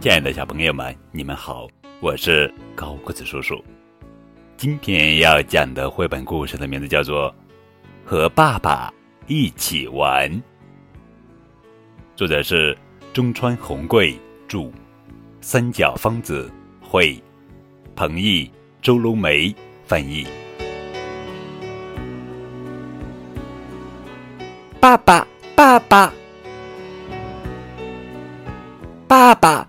亲爱的小朋友们，你们好，我是高个子叔叔。今天要讲的绘本故事的名字叫做《和爸爸一起玩》，作者是中川红贵著，三角方子绘，彭毅、周龙梅翻译。爸爸，爸爸，爸爸。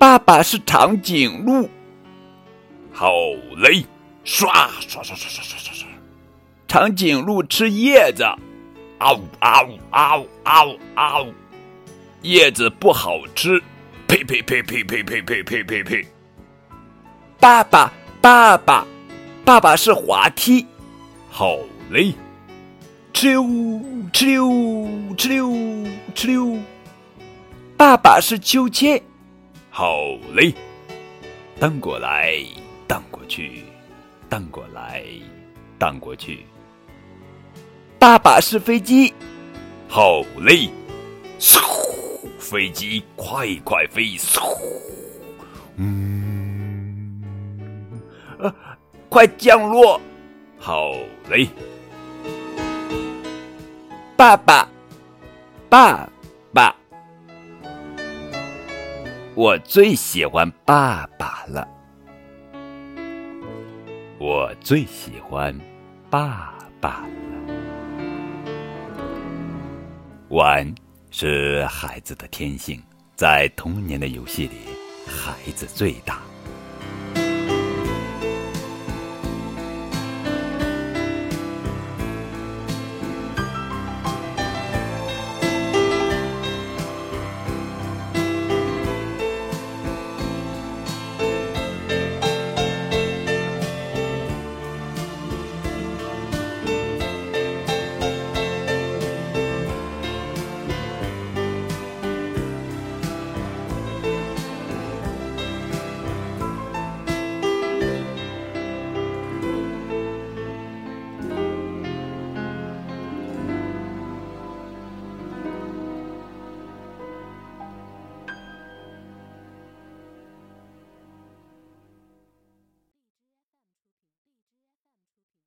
爸爸是长颈鹿，好嘞！刷刷刷刷刷刷刷刷！长颈鹿吃叶子，嗷嗷嗷嗷嗷！叶子不好吃，呸呸呸呸呸呸呸呸呸呸！爸爸爸爸，爸爸是滑梯，好嘞！哧溜哧溜哧溜哧溜！爸爸是秋千。好嘞，荡过来，荡过去，荡过来，荡过去。爸爸是飞机，好嘞，嗖，飞机快快飞，嗖，嗯，呃，快降落，好嘞。爸爸，爸爸。我最喜欢爸爸了，我最喜欢爸爸了。玩是孩子的天性，在童年的游戏里，孩子最大。